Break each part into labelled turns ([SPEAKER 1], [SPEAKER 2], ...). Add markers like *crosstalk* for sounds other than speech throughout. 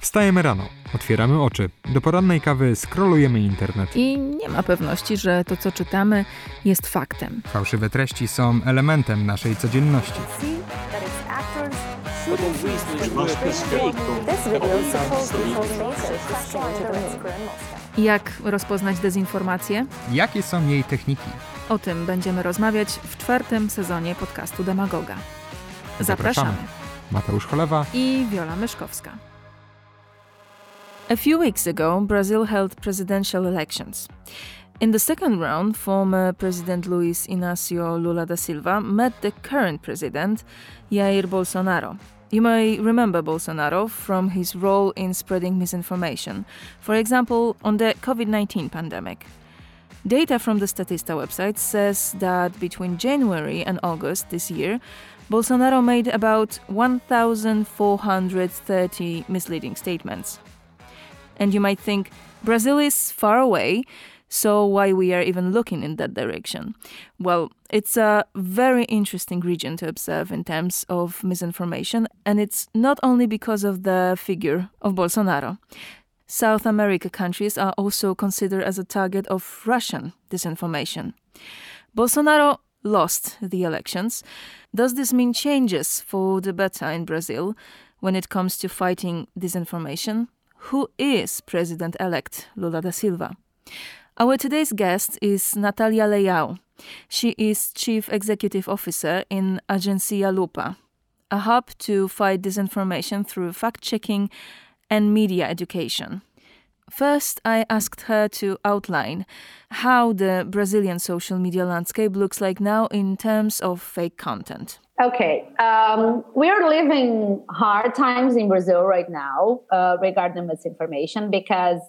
[SPEAKER 1] Wstajemy rano, otwieramy oczy, do porannej kawy scrollujemy internet.
[SPEAKER 2] I nie ma pewności, że to, co czytamy, jest faktem.
[SPEAKER 1] Fałszywe treści są elementem naszej codzienności.
[SPEAKER 2] Jak rozpoznać dezinformację?
[SPEAKER 1] Jakie są jej techniki?
[SPEAKER 2] O tym będziemy rozmawiać w czwartym sezonie podcastu Demagoga. Zapraszamy.
[SPEAKER 1] Mateusz Cholewa
[SPEAKER 2] i Wiola Myszkowska. A few weeks ago, Brazil held presidential elections. In the second round, former President Luiz Inácio Lula da Silva met the current president, Jair Bolsonaro. You may remember Bolsonaro from his role in spreading misinformation, for example, on the COVID 19 pandemic. Data from the Statista website says that between January and August this year, Bolsonaro made about 1,430 misleading statements. And you might think Brazil is far away, so why we are even looking in that direction? Well, it's a very interesting region to observe in terms of misinformation, and it's not only because of the figure of Bolsonaro. South America countries are also considered as a target of Russian disinformation. Bolsonaro lost the elections. Does this mean changes for the better in Brazil when it comes to fighting disinformation? Who is President elect Lula da Silva? Our today's guest is Natalia Leal. She is Chief Executive Officer in Agencia Lupa, a hub to fight disinformation through fact checking and media education. First, I asked her to outline how the Brazilian social media landscape looks like now in terms of fake content.
[SPEAKER 3] Okay, um, we are living hard times in Brazil right now uh, regarding misinformation because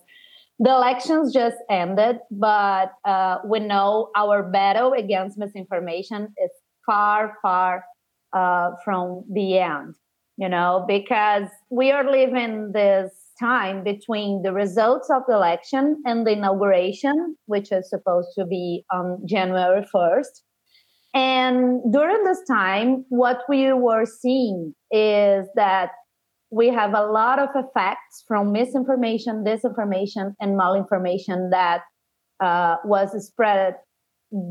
[SPEAKER 3] the elections just ended, but uh, we know our battle against misinformation is far, far uh, from the end. You know, because we are living this time between the results of the election and the inauguration, which is supposed to be on January 1st. And during this time, what we were seeing is that we have a lot of effects from misinformation, disinformation, and malinformation that uh, was spread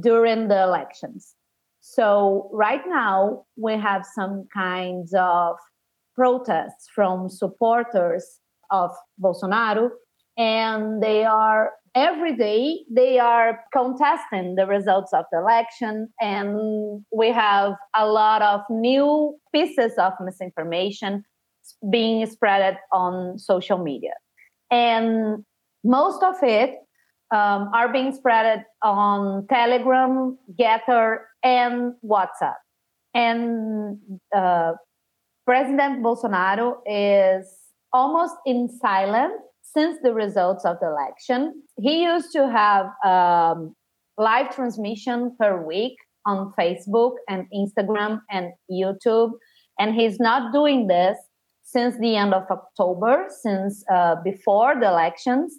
[SPEAKER 3] during the elections. So, right now, we have some kinds of protests from supporters of Bolsonaro, and they are every day they are contesting the results of the election, and we have a lot of new pieces of misinformation being spread on social media, and most of it um, are being spread on Telegram, GETTR, and WhatsApp. And uh, President Bolsonaro is almost in silence since the results of the election. He used to have um, live transmission per week on Facebook and Instagram and YouTube, and he's not doing this since the end of October, since uh, before the elections.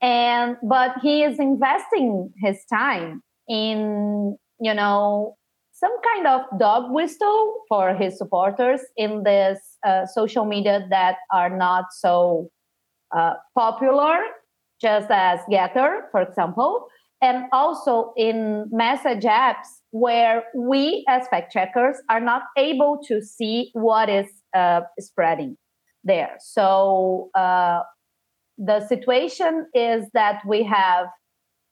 [SPEAKER 3] And but he is investing his time in you know some kind of dog whistle for his supporters in this uh, social media that are not so uh, popular, just as GETTR, for example, and also in message apps where we as fact checkers are not able to see what is uh, spreading there. So uh, the situation is that we have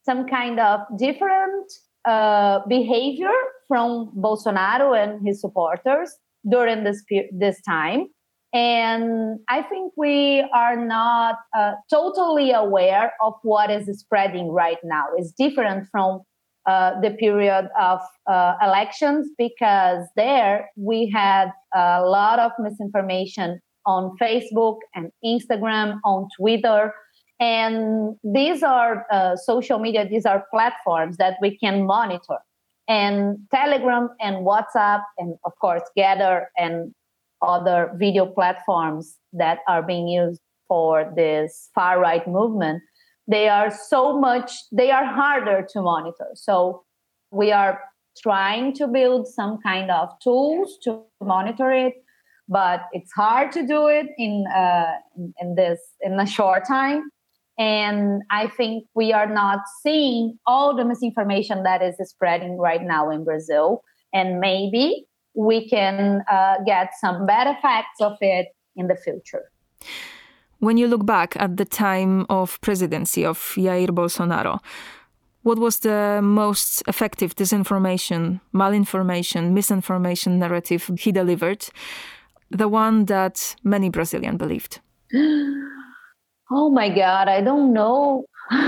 [SPEAKER 3] some kind of different uh, behavior from Bolsonaro and his supporters during this this time. And I think we are not uh, totally aware of what is spreading right now. It's different from uh, the period of uh, elections because there we had a lot of misinformation on Facebook and Instagram, on Twitter. And these are uh, social media, these are platforms that we can monitor and Telegram and WhatsApp, and of course, GETTR and other video platforms that are being used for this far right movement, they are so much, they are harder to monitor. So we are trying to build some kind of tools to monitor it. but it's hard to do it in uh, in this in a short time. And I think we are not seeing all the misinformation that is spreading right now in Brazil. And maybe we can uh, get some bad effects of it in the future.
[SPEAKER 2] When you look back at the time of presidency of Jair Bolsonaro, what was the most effective disinformation, malinformation, misinformation narrative he delivered? The one that many Brazilians believed. *gasps*
[SPEAKER 3] Oh my God, I don't know. *laughs* you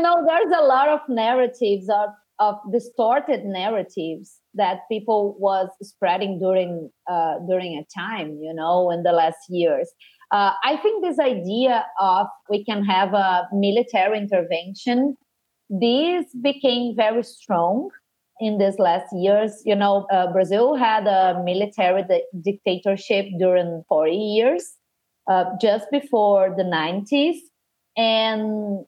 [SPEAKER 3] know, there's a lot of narratives of, of distorted narratives that people was spreading during uh, during a time you know in the last years. Uh, i think this idea of we can have a military intervention this became very strong in these last years. You know uh, brazil had a military di- dictatorship during 40 years uh, just before the 90s and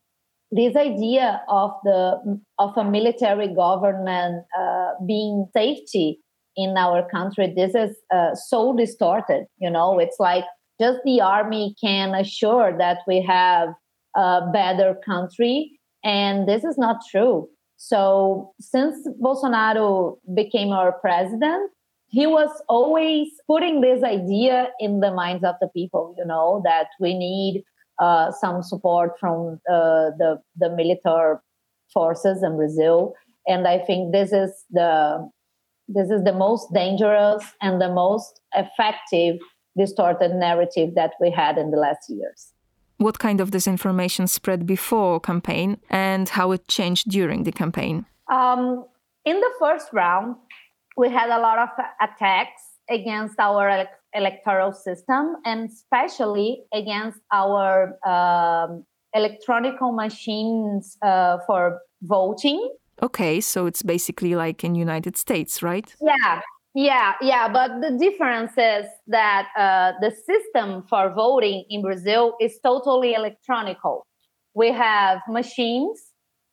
[SPEAKER 3] this idea of the of a military government uh, being safety in our country this is uh, so distorted you know? It's like just the army can assure that we have a better country and this is not true. So since bolsonaro became our president he was always putting this idea in the minds of the people you know that we need uh, some support from uh, the the military forces in Brazil, and I think this is the this is the most dangerous and the most effective distorted narrative that we had in the last years.
[SPEAKER 2] What kind of disinformation spread before campaign and how it changed during the campaign?
[SPEAKER 3] Um, in the first round, we had a lot of attacks against our electoral system and especially against our um, electronic machines uh, for voting.
[SPEAKER 2] Okay, so it's basically like in United States, right?
[SPEAKER 3] Yeah, yeah, yeah. But the difference is that uh, the system for voting in Brazil is totally electronic. We have machines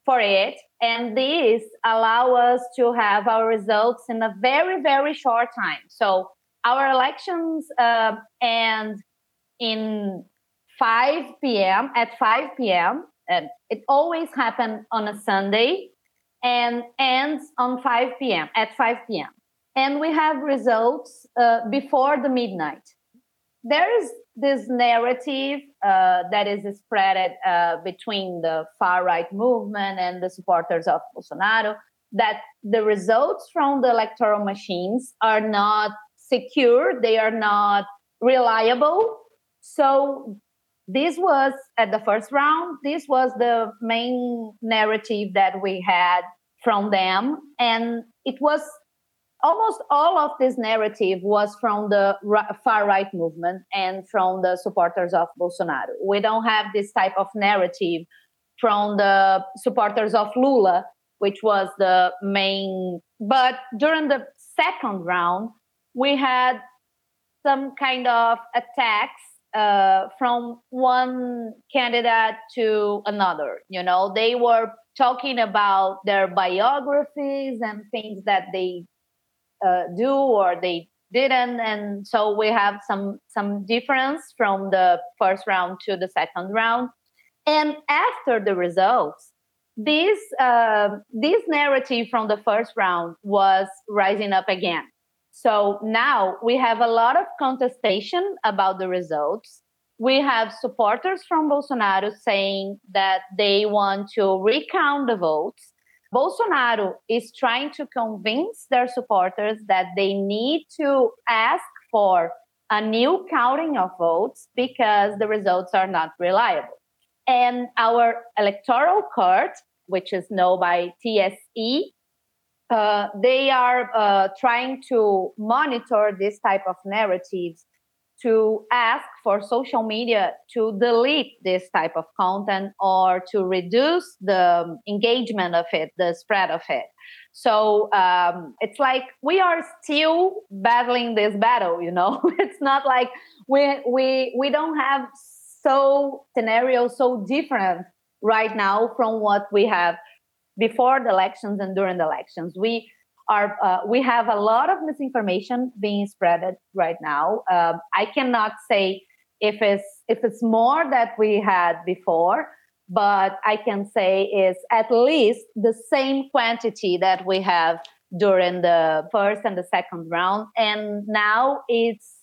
[SPEAKER 3] for it, and these allow us to have our results in a very, very short time. So our elections uh, end in 5 p.m. at 5 p.m. And it always happens on a Sunday and ends on 5 p.m. at 5 p.m. And we have results uh, before the midnight. There is this narrative uh, that is spread uh, between the far right movement and the supporters of Bolsonaro that the results from the electoral machines are not secure, they are not reliable. So this was at the first round, this was the main narrative that we had from them. And it was almost all of this narrative was from the far right movement and from the supporters of Bolsonaro. We don't have this type of narrative from the supporters of Lula, which was the main. But during the second round, we had some kind of attacks uh, from one candidate to another. You know, they were talking about their biographies and things that they uh, do or they didn't, and so we have some some difference from the first round to the second round. And after the results, this uh, this narrative from the first round was rising up again so now we have a lot of contestation about the results. We have supporters from Bolsonaro saying that they want to recount the votes. Bolsonaro is trying to convince their supporters that they need to ask for a new counting of votes because the results are not reliable. And our electoral court, which is known by TSE, uh, they are uh, trying to monitor this type of narratives to ask for social media to delete this type of content or to reduce the engagement of it, the spread of it. So um, it's like we are still battling this battle. You know, *laughs* it's not like we we we don't have so scenarios so different right now from what we have before the elections and during the elections. We are uh, we have a lot of misinformation being spread right now. Um, I cannot say if it's if it's more that we had before, but I can say is at least the same quantity that we have during the first and the second round, and now it's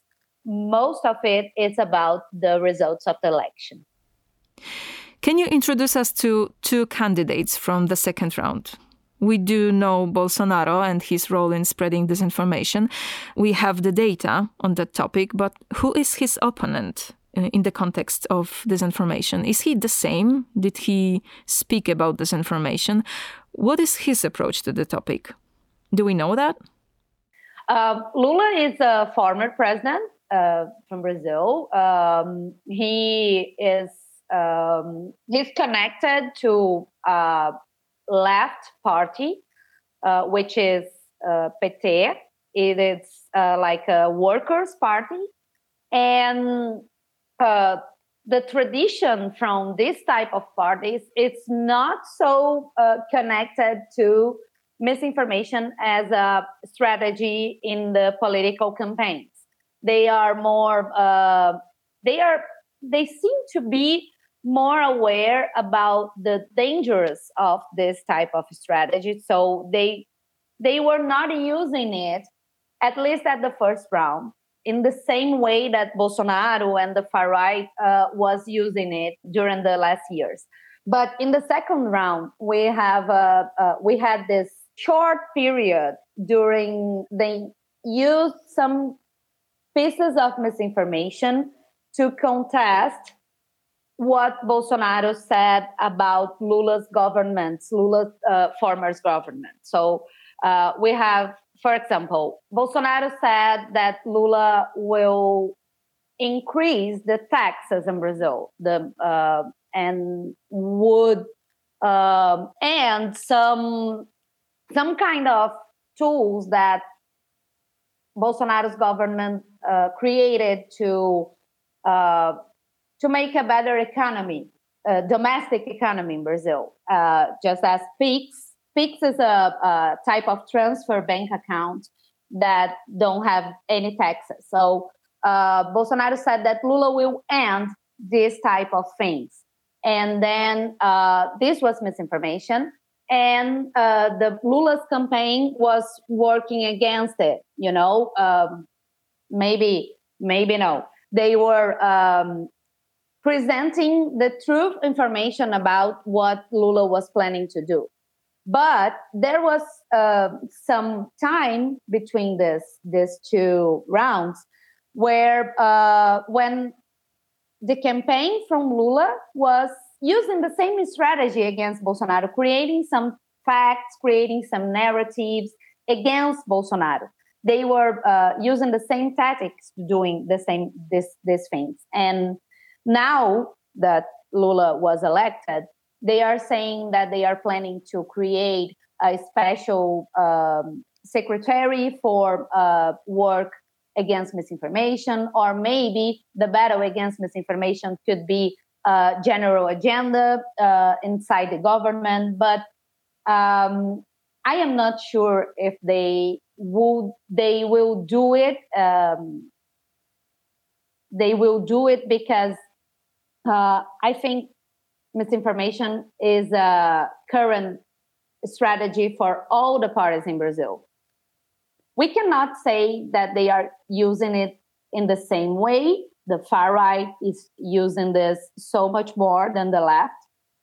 [SPEAKER 3] most of it is about the results of the election.
[SPEAKER 2] Can you introduce us to two candidates from the second round? We do know Bolsonaro and his role in spreading disinformation. We have the data on that topic, but who is his opponent uh, in the context of disinformation? Is he the same? Did he speak about disinformation? What is his approach to the topic? Do we know that?
[SPEAKER 3] Uh, Lula is a former president uh, from Brazil. Um, he is um, he's connected to left party, uh, which is uh, PT. It is uh, like a workers' party, and uh, the tradition from this type of parties it's not so uh, connected to misinformation as a strategy in the political campaigns. They are more. They are. They seem to be more aware about the dangers of this type of strategy. So they they were not using it at least at the first round in the same way that bolsonaro and the far right uh, was using it during the last years. But in the second round we have uh, uh, we had this short period during they used some pieces of misinformation to contest what Bolsonaro said about Lula's government, Lula's uh, former government. So uh, we have, for example, Bolsonaro said that Lula will increase the taxes in Brazil, the uh, and would um, and some some kind of tools that Bolsonaro's government uh, created to uh, to make a better economy, uh, domestic economy in Brazil. Uh, just as Pix, Pix is a, a, type of transfer bank account that don't have any taxes. So uh, Bolsonaro said that Lula will end this type of things, and then uh, this was misinformation. And uh, the Lula's campaign was working against it. You know, um, maybe, maybe no. They were um, presenting the truth information about what Lula was planning to do. But there was uh, some time between this these two rounds where uh, when the campaign from Lula was using the same strategy against Bolsonaro, creating some facts, creating some narratives against Bolsonaro. They were uh, using the same tactics, doing the same this these things, and now that Lula was elected, they are saying that they are planning to create a special um, secretary for uh, work against misinformation, or maybe the battle against misinformation could be a general agenda uh, inside the government. But um, I am not sure if they would they will do it. Um, they will do it because uh, I think misinformation is a current strategy for all the parties in Brazil. We cannot say that they are using it in the same way. The far right is using this so much more than the left,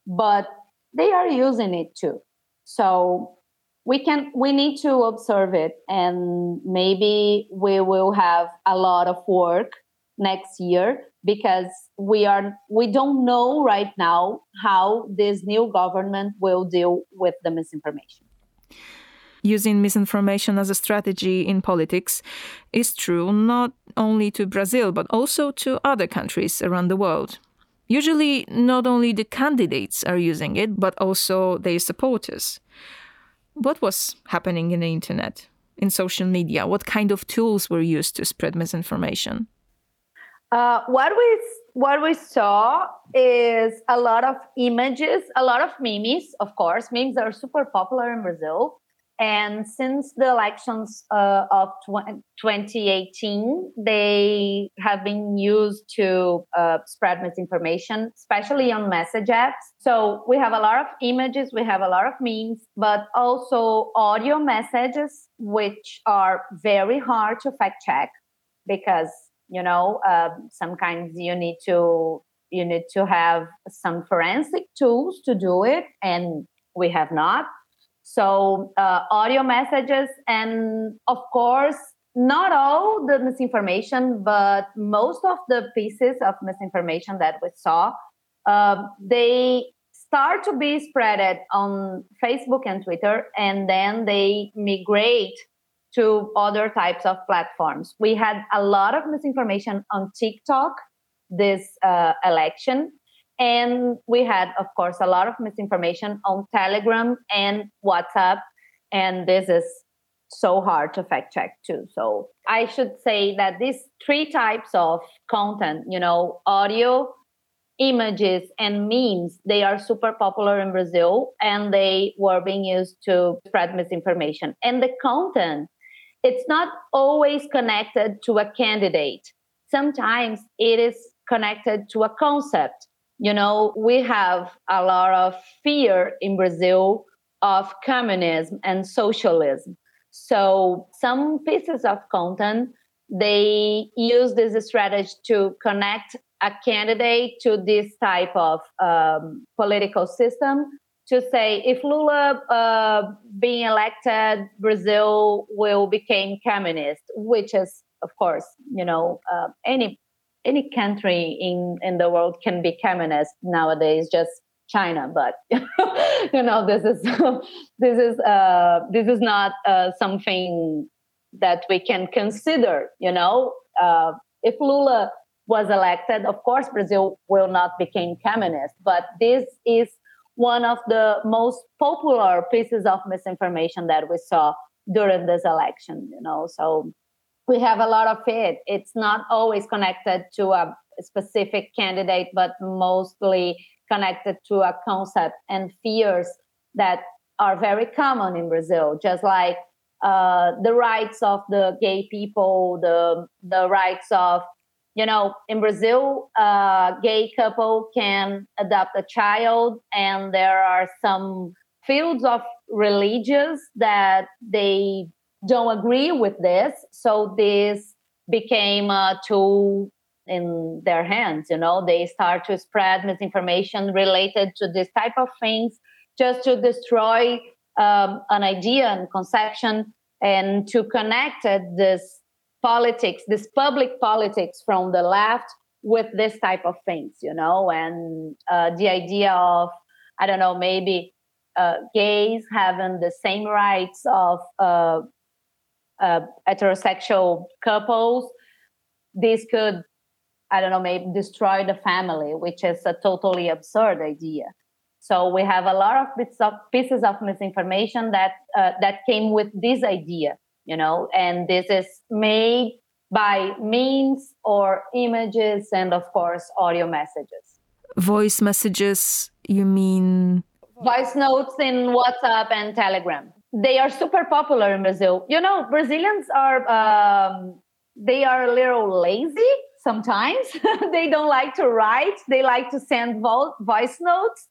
[SPEAKER 3] but they are using it too. So we can we need to observe it and maybe we will have a lot of work next year because we are we don't know right now how this new government will deal with the misinformation
[SPEAKER 2] using misinformation as a strategy in politics is true not only to Brazil but also to other countries around the world. Usually, not only the candidates are using it, but also their supporters. What was happening in the internet, in social media? What kind of tools were used to spread misinformation?
[SPEAKER 3] Uh, what we what we saw is a lot of images, a lot of memes. Of course, memes are super popular in Brazil, and since the elections uh, of tw- 2018, they have been used to uh, spread misinformation, especially on message apps. So we have a lot of images, we have a lot of memes, but also audio messages, which are very hard to fact check because you know um, sometimes you need to you need to have some forensic tools to do it, and we have not. So uh, audio messages, and of course, not all the misinformation, but most of the pieces of misinformation that we saw, uh, they start to be spreaded on Facebook and Twitter, and then they migrate to other types of platforms. We had a lot of misinformation on TikTok this uh, election, and we had, of course, a lot of misinformation on Telegram and WhatsApp. And this is so hard to fact check too. So I should say that these three types of content, you know, audio, images, and memes, they are super popular in Brazil and they were being used to spread misinformation. And the content, it's not always connected to a candidate. Sometimes it is connected to a concept you know, we have a lot of fear in Brazil of communism and socialism. So some pieces of content they use this strategy to connect a candidate to this type of um, political system to say if Lula uh, being elected, Brazil will become communist, which is of course you know uh, any any country in in the world can be communist nowadays just china but *laughs* you know this is *laughs* this is uh, this is not uh, something that we can consider you know? Uh, if lula was elected of course brazil will not become communist but this is one of the most popular pieces of misinformation that we saw during this election you know so we have a lot of it. It's not always connected to a specific candidate, but mostly connected to a concept and fears that are very common in Brazil, just like uh, the rights of the gay people, the the rights of you know in Brazil, a gay couple can adopt a child, and there are some fields of religious that they don't agree with this. So this became a tool in their hands. You know, they start to spread misinformation related to this type of things just to destroy um, an idea and conception and to connect this politics, this public politics from the left with this type of things, you know, and uh, the idea of, I don't know, maybe uh, gays having the same rights of uh, uh, heterosexual couples, this could, I don't know, maybe destroy the family, which is a totally absurd idea. So we have a lot of bits of pieces of misinformation that uh, that came with this idea, you know, and this is made by memes or images and of course audio messages.
[SPEAKER 2] Voice messages, you mean?
[SPEAKER 3] Voice notes in WhatsApp and Telegram they are super popular in Brazil. You know, Brazilians are um, they are a little lazy sometimes. *laughs* they don't like to write. They like to send vo- voice notes,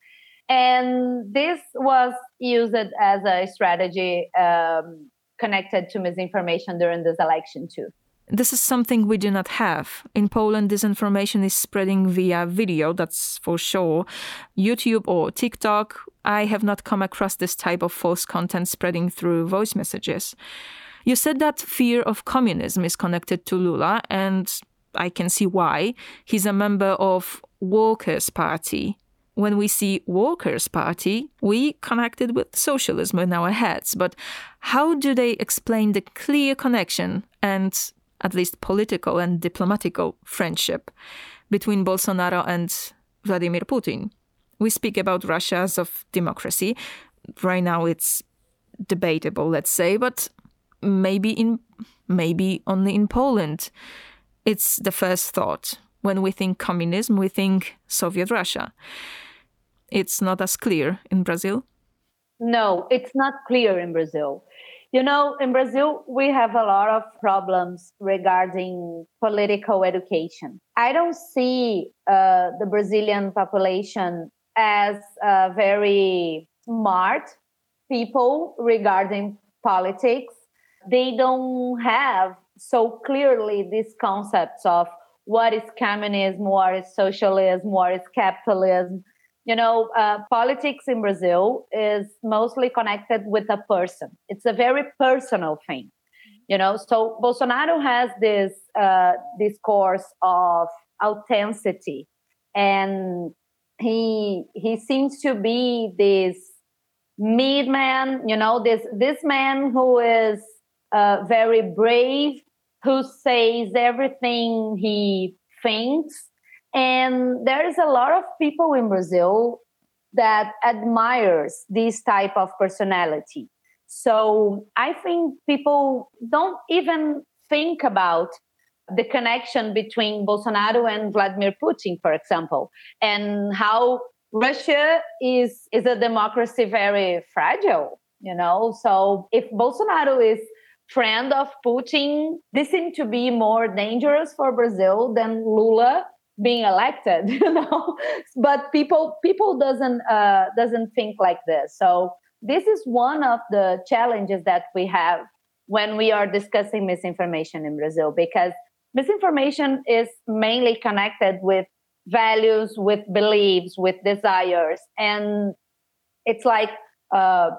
[SPEAKER 3] and this was used as a strategy um, connected to misinformation during this election too.
[SPEAKER 2] This is something we do not have. In Poland, disinformation is spreading via video, that's for sure. YouTube or TikTok, I have not come across this type of false content spreading through voice messages. You said that fear of communism is connected to Lula, and I can see why. He's a member of Workers' Party. When we see Walker's Party, we connected with socialism in our heads. But how do they explain the clear connection and at least political and diplomatical friendship between Bolsonaro and Vladimir Putin. We speak about Russia as of democracy. Right now it's debatable, let's say, but maybe in maybe only in Poland. It's the first thought. When we think communism, we think Soviet Russia. It's not as clear in Brazil.
[SPEAKER 3] no, it's not clear in Brazil. You know, in Brazil, we have a lot of problems regarding political education. I don't see uh, the Brazilian population as uh, very smart people regarding politics. They don't have so clearly these concepts of what is communism, what is socialism, what is capitalism you know, uh, politics in Brazil is mostly connected with a person. It's a very personal thing, you know. So Bolsonaro has this uh, discourse of authenticity, and he he seems to be this mid man, you know, this this man who is uh, very brave, who says everything he thinks and there is a lot of people in brazil that admires this type of personality. So i think people don't even think about the connection between bolsonaro and vladimir putin for example and how russia is is a democracy very fragile you know? So if bolsonaro is friend of putin this seems to be more dangerous for brazil than lula being elected *laughs* you know? But people people doesn't uh, doesn't think like this. So this is one of the challenges that we have when we are discussing misinformation in brazil because misinformation is mainly connected with values with beliefs with desires. And it's like uh,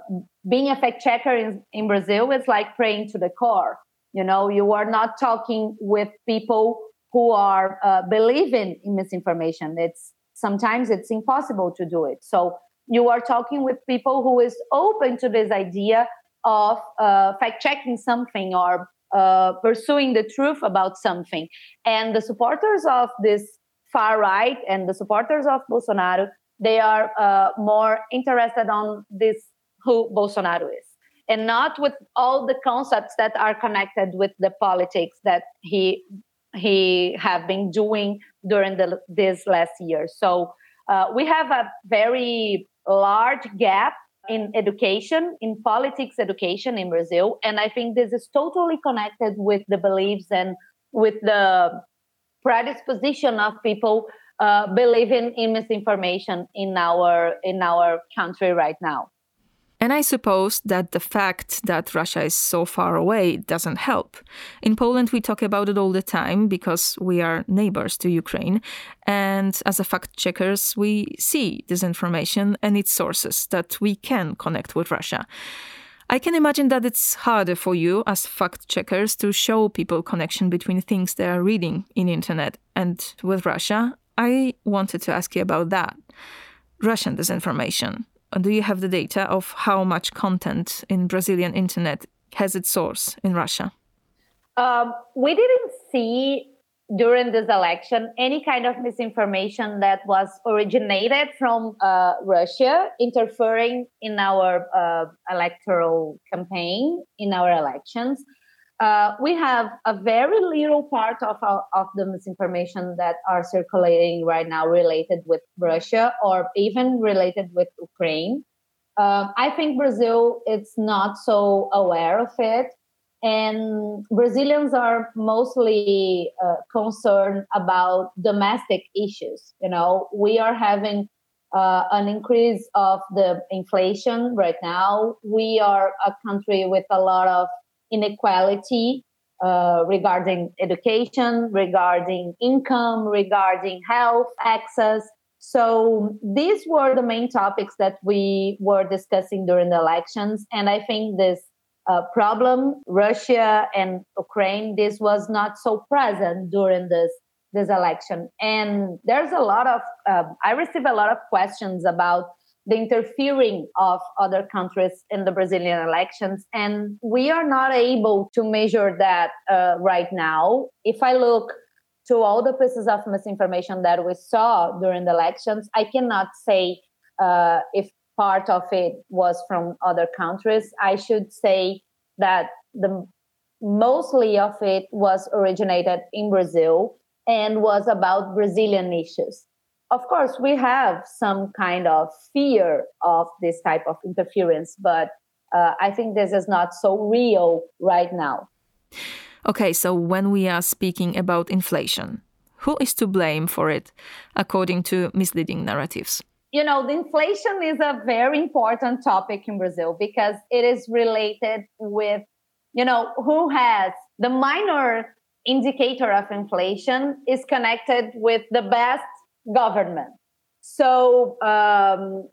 [SPEAKER 3] being a fact checker in, in brazil is like praying to the core you know? You are not talking with people who are uh, believing in misinformation. It's sometimes it's impossible to do it. So you are talking with people who is open to this idea of uh, fact checking something or uh, pursuing the truth about something. And the supporters of this far right and the supporters of Bolsonaro, they are uh, more interested on this who Bolsonaro is and not with all the concepts that are connected with the politics that he he have been doing during the, this last year. So uh, we have a very large gap in education, in politics education in Brazil. And I think this is totally connected with the beliefs and with the predisposition of people uh, believing in misinformation in our in our country right now.
[SPEAKER 2] And I suppose that the fact that Russia is so far away doesn't help. In Poland, we talk about it all the time because we are neighbors to Ukraine. And as a fact checkers, we see disinformation and its sources that we can connect with Russia. I can imagine that it's harder for you as fact checkers to show people connection between things they are reading in internet and with Russia. I wanted to ask you about that. Russian disinformation do you have the data of how much content in Brazilian internet has its source in Russia?
[SPEAKER 3] Um, we didn't see during this election any kind of misinformation that was originated from uh, Russia interfering in our uh, electoral campaign, in our elections uh, we have a very little part of, our, of the misinformation that are circulating right now related with Russia or even related with Ukraine. Um, I think Brazil is not so aware of it, and Brazilians are mostly uh, concerned about domestic issues. You know, we are having uh, an increase of the inflation right now. We are a country with a lot of inequality uh, regarding education, regarding income, regarding health access. So these were the main topics that we were discussing during the elections. And I think this uh, problem, Russia and Ukraine, this was not so present during this this election. And there's a lot of uh, I receive a lot of questions about the interfering of other countries in the Brazilian elections. And we are not able to measure that uh, right now. If I look to all the pieces of misinformation that we saw during the elections, I cannot say uh, if part of it was from other countries. I should say that the mostly of it was originated in Brazil and was about Brazilian issues. Of course, we have some kind of fear of this type of interference, but uh, I think this is not so real right now.
[SPEAKER 2] Okay, so when we are speaking about inflation, who is to blame for it according to misleading narratives?
[SPEAKER 3] You know, the inflation is a very important topic in Brazil because it is related with, you know, who has the minor indicator of inflation is connected with the best government. So um,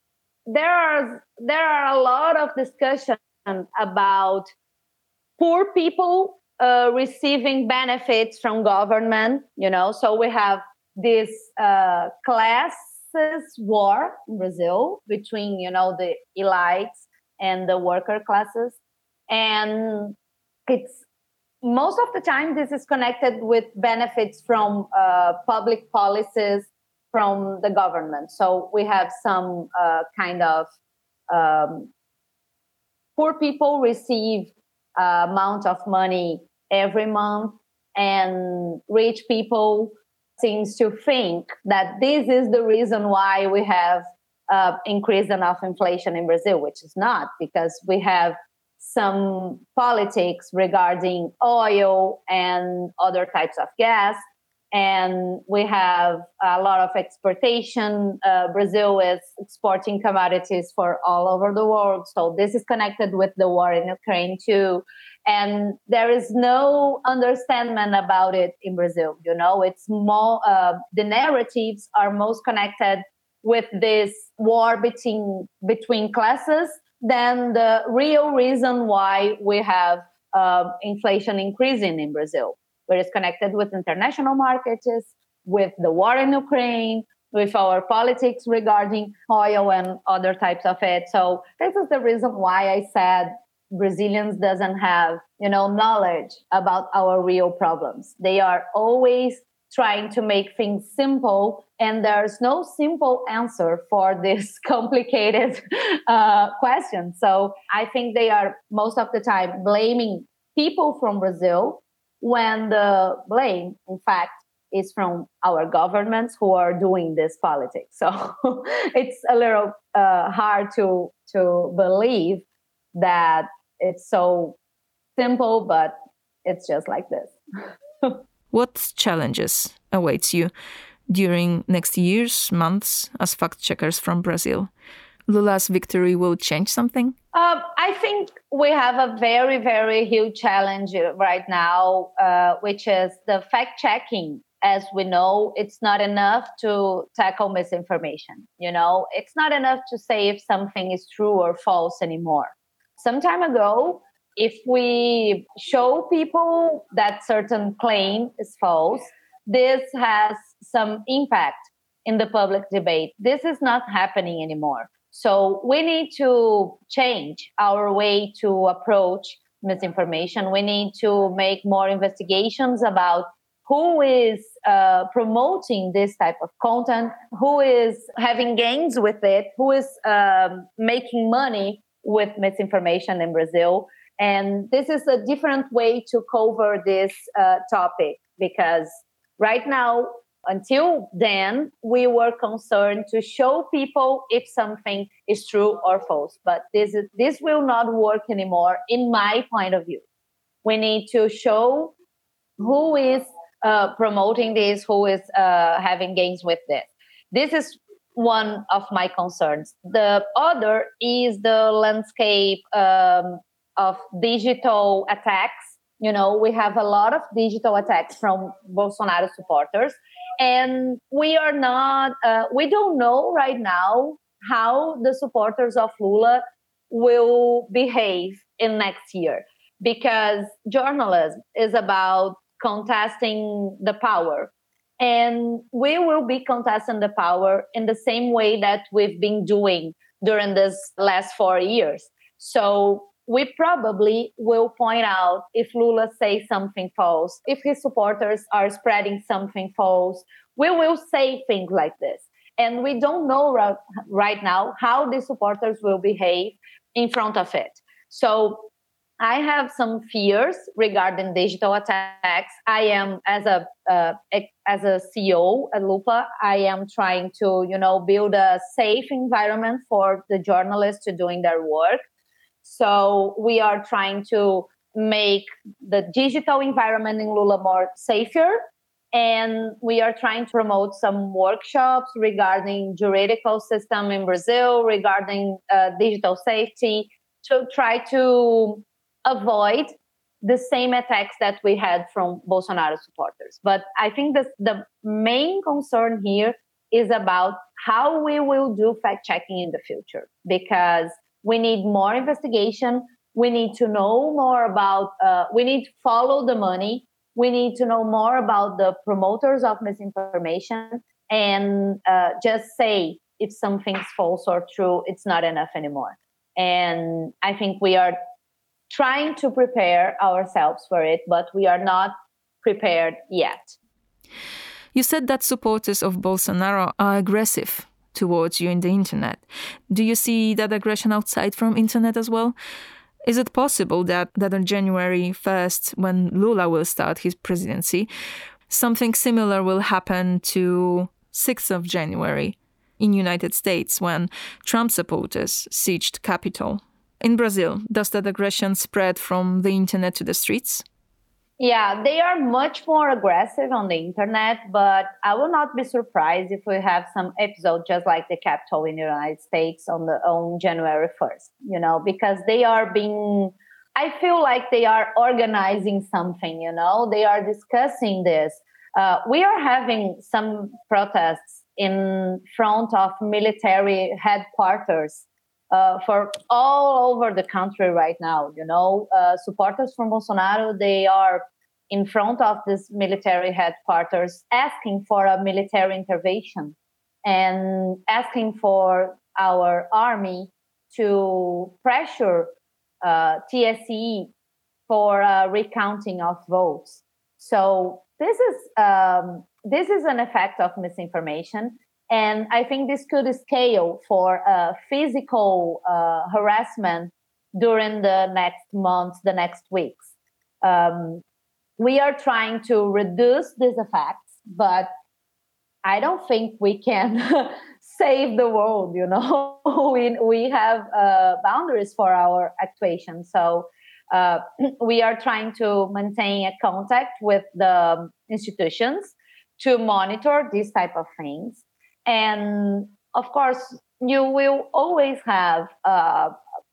[SPEAKER 3] there are there are a lot of discussion about poor people uh, receiving benefits from government. You know, so we have this uh, classes war in Brazil between you know the elites and the worker classes, and it's most of the time this is connected with benefits from uh, public policies from the government. So we have some uh, kind of um, poor people receive uh, amount of money every month, and rich people seems to think that this is the reason why we have uh, increased enough inflation in Brazil, which is not because we have some politics regarding oil and other types of gas and we have a lot of exportation. Uh, Brazil is exporting commodities for all over the world. So this is connected with the war in Ukraine too. And there is no understanding about it in Brazil. You know, it's more, uh, the narratives are most connected with this war between, between classes than the real reason why we have uh, inflation increasing in Brazil where it's connected with international markets, with the war in Ukraine, with our politics regarding oil and other types of it. So this is the reason why I said Brazilians doesn't have, you know, knowledge about our real problems. They are always trying to make things simple and there's no simple answer for this *laughs* complicated uh, question so i think they are most of the time blaming people from brazil when the blame, in fact, is from our governments who are doing this politics. So *laughs* it's a little uh, hard to to believe that it's so simple, but it's just like this. *laughs*
[SPEAKER 2] what challenges awaits you during next years, months as fact checkers from Brazil? Lula's victory will change something?
[SPEAKER 3] Um, I think we have a very, very huge challenge right now, uh, which is the fact checking. As we know, it's not enough to tackle misinformation. You know, it's not enough to say if something is true or false anymore. Some time ago, if we show people that certain claim is false, this has some impact in the public debate. This is not happening anymore. So we need to change our way to approach misinformation. We need to make more investigations about who is uh, promoting this type of content, who is having gains with it, who is um, making money with misinformation in Brazil. And this is a different way to cover this uh, topic because right now until then, we were concerned to show people if something is true or false. But this is, this will not work anymore, in my point of view. We need to show who is uh, promoting this, who is uh, having gains with this. This is one of my concerns. The other is the landscape um, of digital attacks. You know, we have a lot of digital attacks from Bolsonaro supporters and we are not uh, we don't know right now how the supporters of lula will behave in next year because journalism is about contesting the power. And we will be contesting the power in the same way that we've been doing during this last four years. So we probably will point out if Lula says something false, if his supporters are spreading something false. We will say things like this. And we don't know right, now how the supporters will behave in front of it. So I have some fears regarding digital attacks. I am as a uh, as a CEO at Lupa, I am trying to you know build a safe environment for the journalists to doing their work. So we are trying to make the digital environment in Lula more safer. And we are trying to promote some workshops regarding juridical system in Brazil, regarding uh, digital safety, to try to avoid the same attacks that we had from Bolsonaro supporters. But I think that the main concern here is about how we will do fact checking in the future because we need more investigation. We need to know more about, uh, we need to follow the money. We need to know more about the promoters of misinformation and uh, just say if something's false or true, it's not enough anymore. And I think we are trying to prepare ourselves for it, but we are not prepared yet.
[SPEAKER 2] You said that supporters of Bolsonaro are aggressive towards you in the internet. Do you see that aggression outside from internet as well? Is it possible that, that on January 1st, when Lula will start his presidency, something similar will happen to 6th of January in United States when Trump supporters sieged Capitol in Brazil, does that aggression spread from the internet to the streets?
[SPEAKER 3] Yeah, they are much more aggressive on the internet, but I will not be surprised if we have some episode just like the Capitol in the United States on the on January first. You know, because they are being. I feel like they are organizing something. You know, they are discussing this. Uh, we are having some protests in front of military headquarters uh, for all over the country right now. You know, uh, supporters from Bolsonaro they are in front of this military headquarters asking for a military intervention and asking for our army to pressure uh, TSE for uh, recounting of votes. So this is um, this is an effect of misinformation and I think this could scale for uh, physical uh, harassment during the next months, the next weeks. Um, we are trying to reduce these effects, but I don't think we can *laughs* save the world. You know, *laughs* we we have uh, boundaries for our actuation, so uh, *clears throat* we are trying to maintain a contact with the institutions to monitor these type of things and of course, you will always have a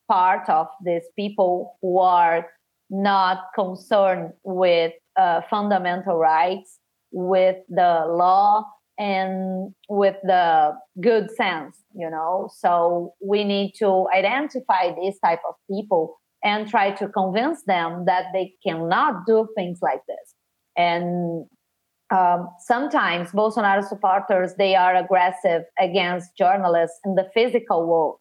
[SPEAKER 3] part of these people who are not concerned with uh, fundamental rights, with the law, and with the good sense, you know. So we need to identify these type of people and try to convince them that they cannot do things like this. And um, sometimes Bolsonaro supporters they are aggressive against journalists in the physical world,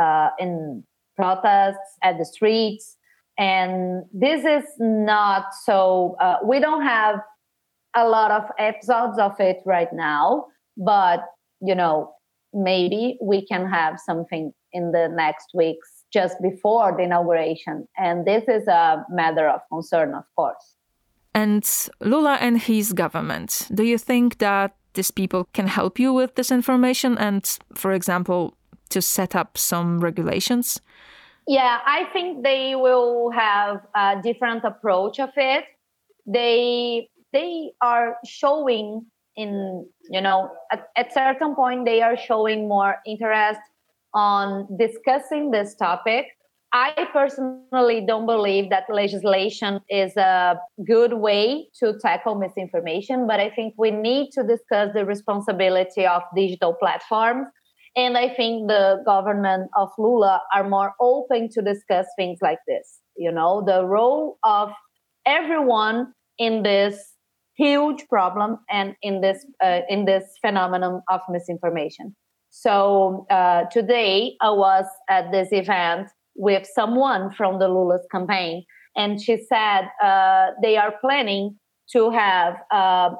[SPEAKER 3] uh, in protests at the streets, and this is not so. Uh, we don't have a lot of episodes of it right now, but you know maybe we can have something in the next weeks just before the inauguration, and this is a matter of concern, of course.
[SPEAKER 2] And Lula and his government, do you think that these people can help you with this information and, for example, to set up some regulations?
[SPEAKER 3] Yeah, I think they will have a different approach of it. They they are showing in you know at, at certain point they are showing more interest on discussing this topic I personally don't believe that legislation is a good way to tackle misinformation, but I think we need to discuss the responsibility of digital platforms. And I think the government of Lula are more open to discuss things like this. You know, the role of everyone in this huge problem and in this uh, in this phenomenon of misinformation. So uh, today I was at this event with someone from the Lula's campaign, and she said uh, they are planning to have a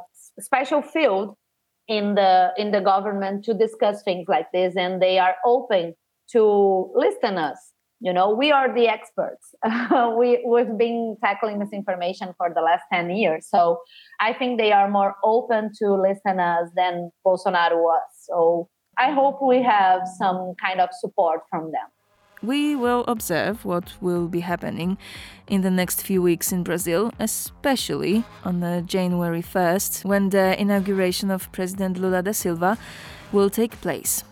[SPEAKER 3] special field in the in the government to discuss things like this, and they are open to listen us You know, we are the experts. *laughs* we, we've been tackling misinformation for the last 10 years. So I think they are more open to listen us than Bolsonaro was. So I hope we have some kind of support from them.
[SPEAKER 2] We will observe what will be happening in the next few weeks in Brazil, especially on January 1st, when the inauguration of President Lula da Silva will take place.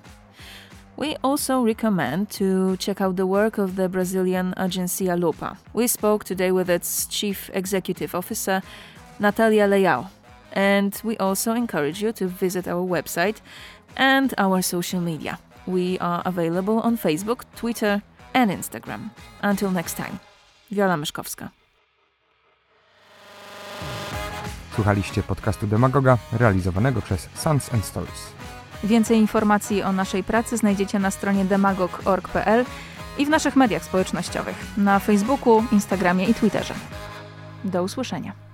[SPEAKER 2] We also recommend to check out the work of the Brazilian Agência Lupa. We spoke today with its chief executive officer, Natalia Leal, and we also encourage you to visit our website and our social media. We are available on Facebook, Twitter, and Instagram. Until next time, Viola Myszkowska.
[SPEAKER 1] Słuchaliście podcastu Demagoga realizowanego przez Sons and Stories.
[SPEAKER 2] Więcej informacji o naszej pracy znajdziecie na stronie demagog.org.pl i w naszych mediach społecznościowych na Facebooku, Instagramie i Twitterze. Do usłyszenia.